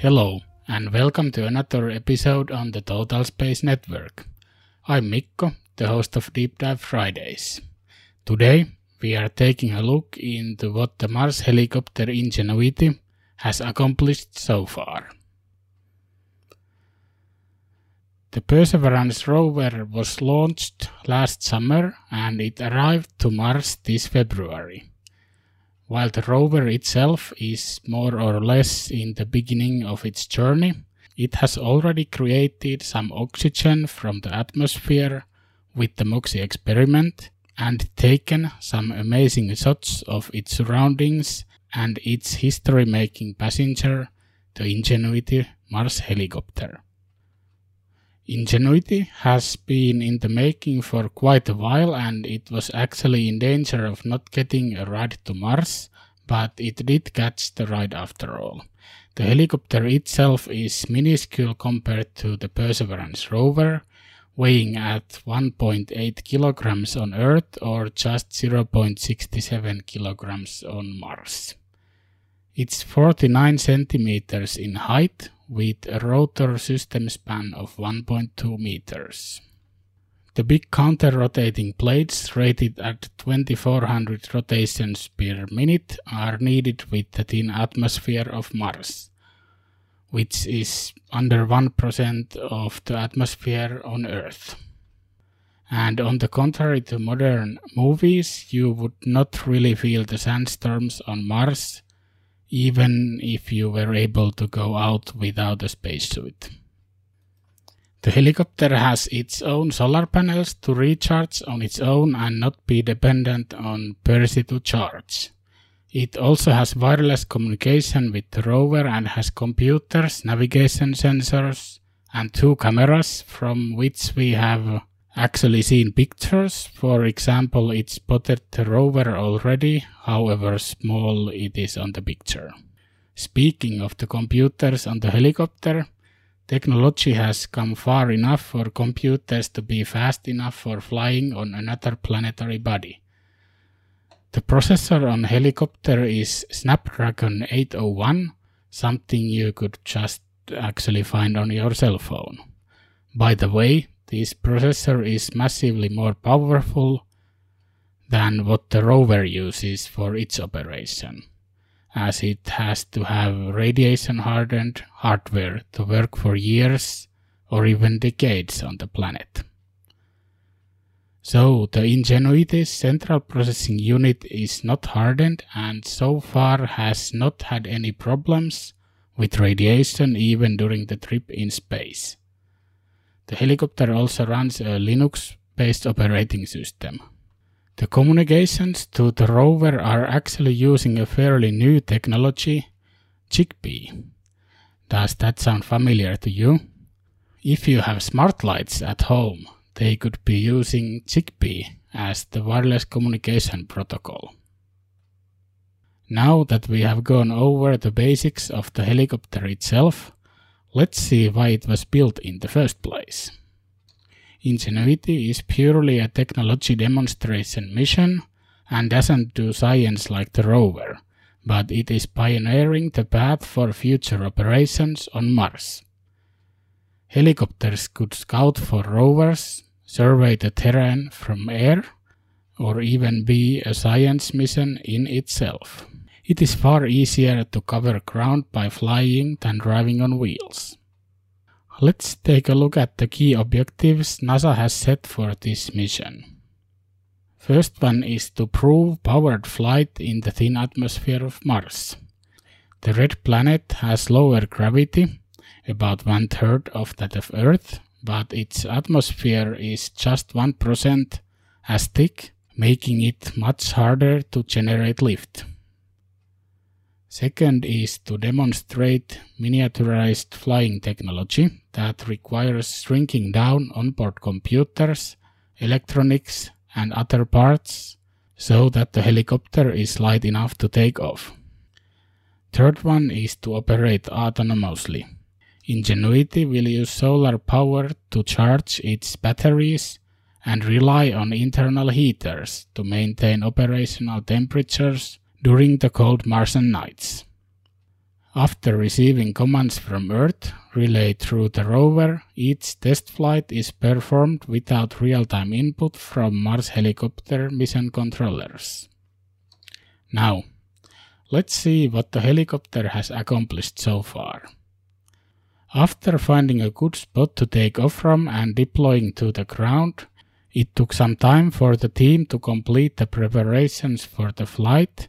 Hello, and welcome to another episode on the Total Space Network. I'm Mikko, the host of Deep Dive Fridays. Today, we are taking a look into what the Mars helicopter Ingenuity has accomplished so far. The Perseverance rover was launched last summer and it arrived to Mars this February. While the rover itself is more or less in the beginning of its journey, it has already created some oxygen from the atmosphere with the MOXIE experiment and taken some amazing shots of its surroundings and its history making passenger, the Ingenuity Mars helicopter. Ingenuity has been in the making for quite a while and it was actually in danger of not getting a ride to Mars, but it did catch the ride after all. The helicopter itself is minuscule compared to the Perseverance rover, weighing at 1.8 kilograms on Earth or just 0.67 kilograms on Mars. It's 49 centimeters in height, with a rotor system span of 1.2 meters. The big counter-rotating plates rated at 2400 rotations per minute are needed with the thin atmosphere of Mars, which is under 1% of the atmosphere on Earth. And on the contrary to modern movies, you would not really feel the sandstorms on Mars even if you were able to go out without a spacesuit. The helicopter has its own solar panels to recharge on its own and not be dependent on Percy to charge. It also has wireless communication with the rover and has computers, navigation sensors, and two cameras from which we have actually seen pictures. For example, it spotted the rover already, however small it is on the picture. Speaking of the computers on the helicopter, technology has come far enough for computers to be fast enough for flying on another planetary body. The processor on helicopter is Snapdragon 801, something you could just actually find on your cell phone. By the way, this processor is massively more powerful than what the rover uses for its operation, as it has to have radiation hardened hardware to work for years or even decades on the planet. So the Ingenuity's central processing unit is not hardened and so far has not had any problems with radiation even during the trip in space. The helicopter also runs a Linux based operating system. The communications to the rover are actually using a fairly new technology, Zigbee. Does that sound familiar to you? If you have smart lights at home, they could be using Zigbee as the wireless communication protocol. Now that we have gone over the basics of the helicopter itself, Let's see why it was built in the first place. Ingenuity is purely a technology demonstration mission and doesn't do science like the rover, but it is pioneering the path for future operations on Mars. Helicopters could scout for rovers, survey the terrain from air, or even be a science mission in itself. It is far easier to cover ground by flying than driving on wheels. Let's take a look at the key objectives NASA has set for this mission. First one is to prove powered flight in the thin atmosphere of Mars. The red planet has lower gravity, about one third of that of Earth, but its atmosphere is just 1% as thick, making it much harder to generate lift. Second is to demonstrate miniaturized flying technology that requires shrinking down onboard computers, electronics, and other parts so that the helicopter is light enough to take off. Third one is to operate autonomously. Ingenuity will use solar power to charge its batteries and rely on internal heaters to maintain operational temperatures during the cold Martian nights. After receiving commands from Earth relayed through the rover, each test flight is performed without real-time input from Mars helicopter mission controllers. Now, let's see what the helicopter has accomplished so far. After finding a good spot to take off from and deploying to the ground, it took some time for the team to complete the preparations for the flight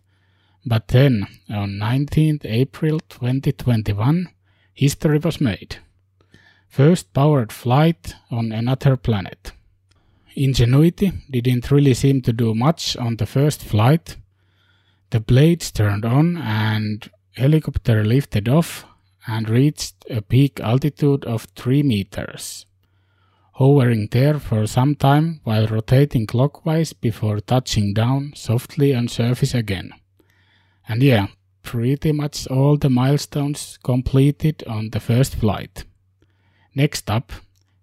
but then, on 19th April 2021, history was made. First powered flight on another planet. Ingenuity didn't really seem to do much on the first flight. The blades turned on and helicopter lifted off and reached a peak altitude of 3 meters, hovering there for some time while rotating clockwise before touching down softly on surface again. And yeah, pretty much all the milestones completed on the first flight. Next up,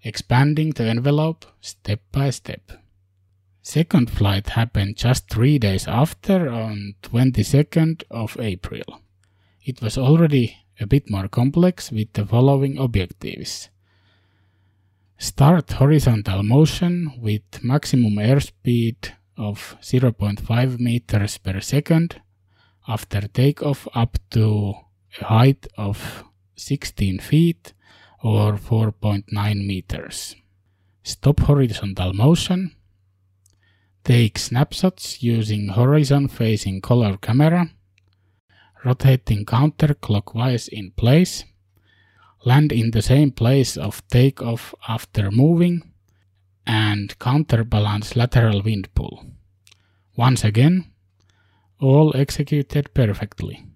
expanding the envelope step by step. Second flight happened just three days after on 22nd of April. It was already a bit more complex with the following objectives. Start horizontal motion with maximum airspeed of 0.5 meters per second after takeoff up to a height of 16 feet or 4.9 meters. Stop horizontal motion. Take snapshots using horizon facing color camera. Rotating counterclockwise in place. Land in the same place of takeoff after moving. And counterbalance lateral wind pull. Once again, all executed perfectly.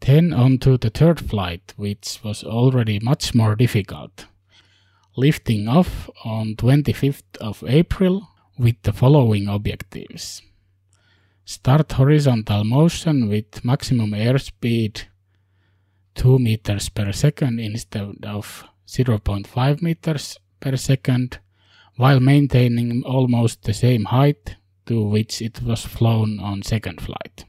Then on to the third flight, which was already much more difficult. Lifting off on 25th of April with the following objectives. Start horizontal motion with maximum airspeed 2 meters per second instead of 0.5 meters per second while maintaining almost the same height to which it was flown on second flight.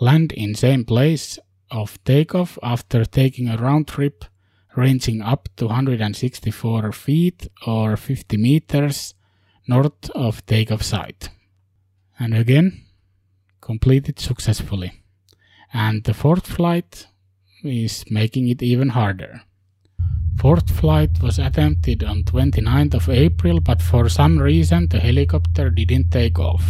Land in same place of takeoff after taking a round trip ranging up to 164 feet or 50 meters north of takeoff site. And again, completed successfully. And the fourth flight is making it even harder. Fourth flight was attempted on 29th of April, but for some reason the helicopter didn't take off.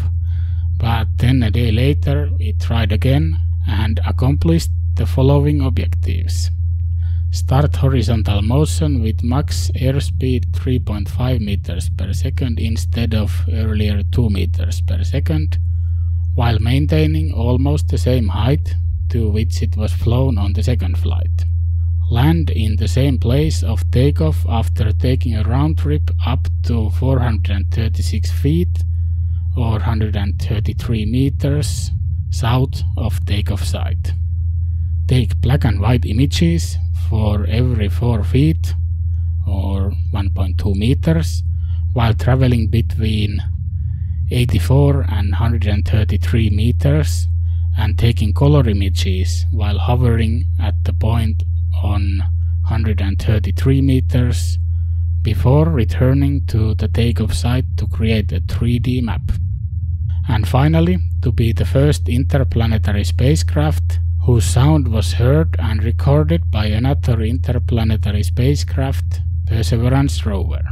But then a day later it tried again and accomplished the following objectives. Start horizontal motion with max airspeed 3.5 meters per second instead of earlier 2 meters per second, while maintaining almost the same height to which it was flown on the second flight land in the same place of takeoff after taking a round trip up to 436 feet or 133 meters south of takeoff site. Take black and white images for every 4 feet or 1.2 meters while traveling between 84 and 133 meters and taking color images while hovering at the point on 133 meters before returning to the takeoff site to create a 3D map. And finally, to be the first interplanetary spacecraft whose sound was heard and recorded by another interplanetary spacecraft, Perseverance rover.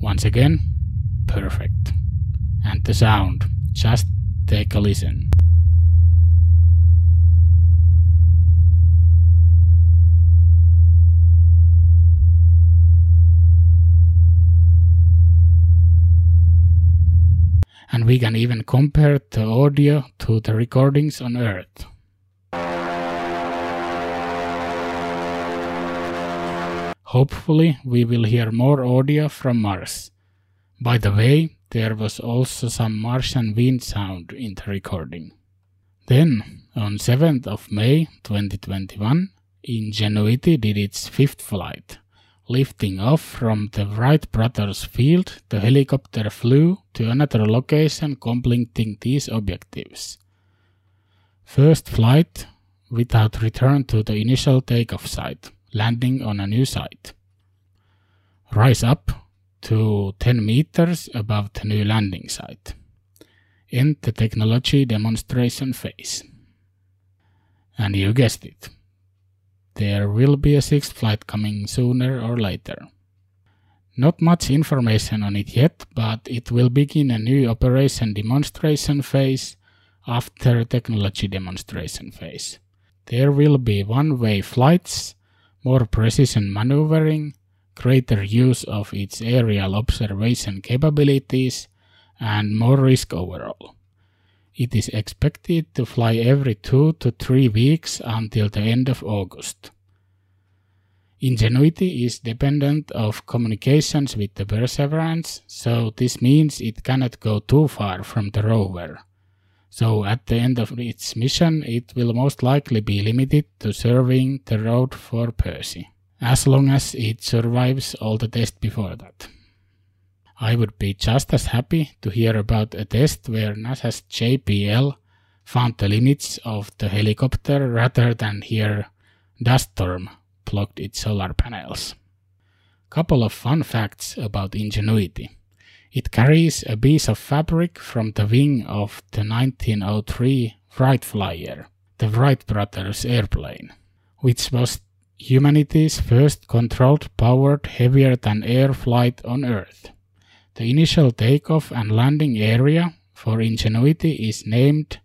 Once again, perfect. And the sound, just take a listen. And we can even compare the audio to the recordings on Earth. Hopefully, we will hear more audio from Mars. By the way, there was also some Martian wind sound in the recording. Then, on 7th of May 2021, Ingenuity did its fifth flight. Lifting off from the Wright brothers field, the helicopter flew to another location completing these objectives. First flight without return to the initial takeoff site, landing on a new site. Rise up to 10 meters above the new landing site. End the technology demonstration phase. And you guessed it. There will be a sixth flight coming sooner or later. Not much information on it yet, but it will begin a new operation demonstration phase after technology demonstration phase. There will be one-way flights, more precision maneuvering, greater use of its aerial observation capabilities, and more risk overall. It is expected to fly every two to three weeks until the end of August. Ingenuity is dependent of communications with the Perseverance, so this means it cannot go too far from the rover. So at the end of its mission, it will most likely be limited to serving the road for Percy, as long as it survives all the tests before that. I would be just as happy to hear about a test where NASA's JPL found the limits of the helicopter rather than hear dust storm blocked its solar panels. Couple of fun facts about Ingenuity. It carries a piece of fabric from the wing of the 1903 Wright Flyer, the Wright brothers airplane, which was humanity's first controlled powered heavier than air flight on Earth. The initial takeoff and landing area for Ingenuity is named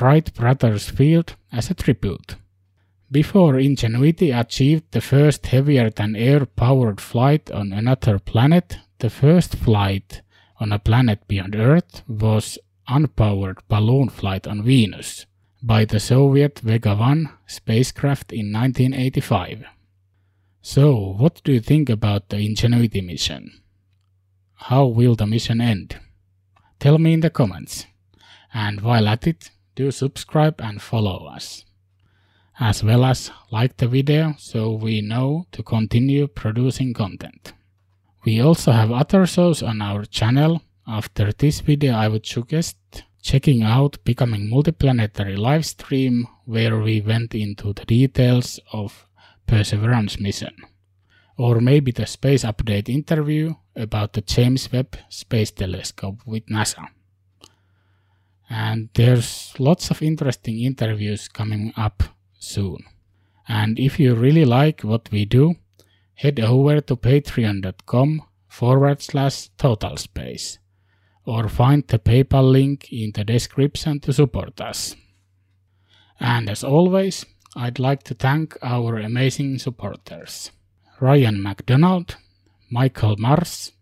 Wright Brothers Field as a tribute. Before Ingenuity achieved the first heavier than air powered flight on another planet, the first flight on a planet beyond Earth was unpowered balloon flight on Venus by the Soviet Vega 1 spacecraft in 1985. So, what do you think about the Ingenuity mission? How will the mission end? Tell me in the comments. And while at it, do subscribe and follow us. As well as like the video so we know to continue producing content. We also have other shows on our channel. After this video, I would suggest checking out Becoming Multiplanetary livestream where we went into the details of Perseverance mission. Or maybe the space update interview about the James Webb Space Telescope with NASA. And there's lots of interesting interviews coming up soon. And if you really like what we do, head over to patreon.com forward slash total space or find the PayPal link in the description to support us. And as always, I'd like to thank our amazing supporters Ryan McDonald, Michael Mars,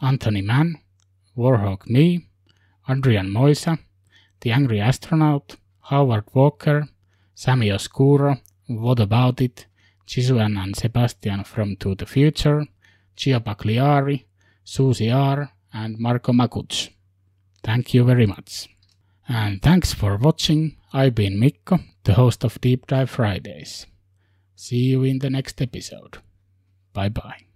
Anthony Mann, Warhawk Me, Adrian Moisa, The Angry Astronaut, Howard Walker, Sammy Oscuro, What About It, Chisuan and Sebastian from To the Future, Gia Pagliari, Susie R, and Marco Makuc. Thank you very much. And thanks for watching. I've been Mikko, the host of Deep Dive Fridays. See you in the next episode. Bye bye.